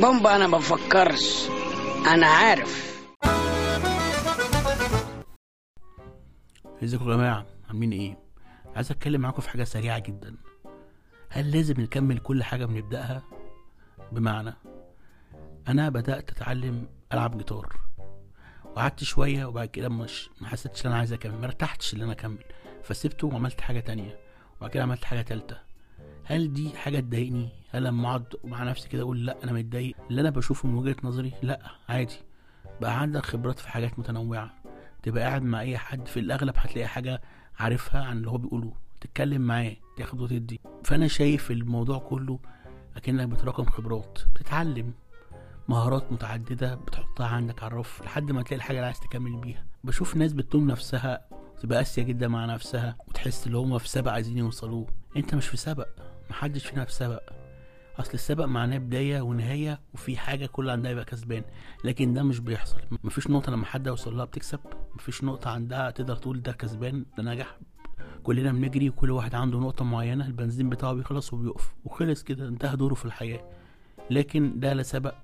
بومبا أنا بفكرش. أنا عارف. إزيكم يا جماعة؟ عاملين إيه؟ عايز أتكلم معاكم في حاجة سريعة جدا. هل لازم نكمل كل حاجة بنبداها بمعنى أنا بدأت أتعلم العب جيتار. وقعدت شوية وبعد كده مش ما حسيتش إن أنا عايز أكمل ما ارتحتش إن أنا أكمل. فسبته وعملت حاجة تانية. وبعد كده عملت حاجة تالتة. هل دي حاجة تضايقني؟ هل لما اقعد مع نفسي كده أقول لا أنا متضايق؟ اللي أنا بشوفه من وجهة نظري لا عادي. بقى عندك خبرات في حاجات متنوعة. تبقى قاعد مع أي حد في الأغلب هتلاقي حاجة عارفها عن اللي هو بيقوله. تتكلم معاه تاخد وتدي فأنا شايف الموضوع كله أكنك بتراكم خبرات. بتتعلم مهارات متعددة بتحطها عندك على الرف لحد ما تلاقي الحاجة اللي عايز تكمل بيها. بشوف ناس بتلوم نفسها تبقى قاسية جدا مع نفسها وتحس ان هما في سبق عايزين يوصلوه. أنت مش في سبق. محدش فينا في سبق. أصل السبق معناه بداية ونهاية وفي حاجة كل عندها يبقى كسبان. لكن ده مش بيحصل. مفيش نقطة لما حد يوصل لها بتكسب. مفيش نقطة عندها تقدر تقول ده كسبان ده نجح. كلنا بنجري وكل واحد عنده نقطة معينة البنزين بتاعه بيخلص وبيقف. وخلص كده انتهى دوره في الحياة. لكن ده لا سبق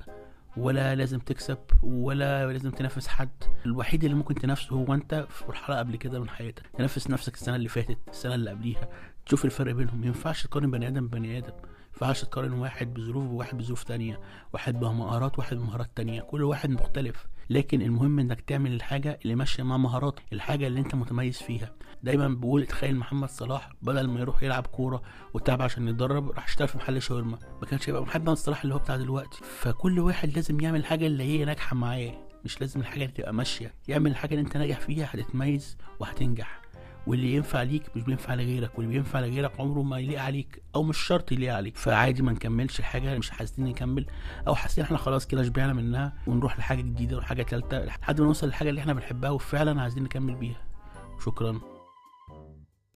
ولا لازم تكسب ولا لازم تنافس حد. الوحيد اللي ممكن تنافسه هو انت في مرحلة قبل كده من حياتك. تنافس نفسك السنة اللي فاتت السنة اللي قبليها. تشوف الفرق بينهم. ما ينفعش تقارن بني آدم ببني آدم. ما ينفعش تقارن واحد بظروف وواحد بظروف تانية. واحد بمهارات واحد بمهارات تانية. كل واحد مختلف. لكن المهم إنك تعمل الحاجة اللي ماشية مع مهاراتك الحاجة اللي أنت متميز فيها. دايما بقول تخيل محمد صلاح بدل ما يروح يلعب كورة وتعب عشان يتدرب راح اشتغل في محل شاورما. ما كانش يبقى محمد صلاح اللي هو بتاع دلوقتي. فكل واحد لازم يعمل الحاجة اللي هي ناجحة معاه. مش لازم الحاجة اللي تبقى ماشية. يعمل الحاجة اللي أنت ناجح فيها هتتميز وهتنجح. واللي ينفع ليك مش بينفع لغيرك واللي بينفع لغيرك عمره ما يليق عليك أو مش شرط يليق عليك. فعادي ما نكملش اللي مش حاسين نكمل أو حاسين إحنا خلاص كده شبعنا منها ونروح لحاجة جديدة وحاجة ثالثه لحد ما نوصل للحاجة اللي إحنا بنحبها وفعلا عايزين نكمل بيها. شكرا.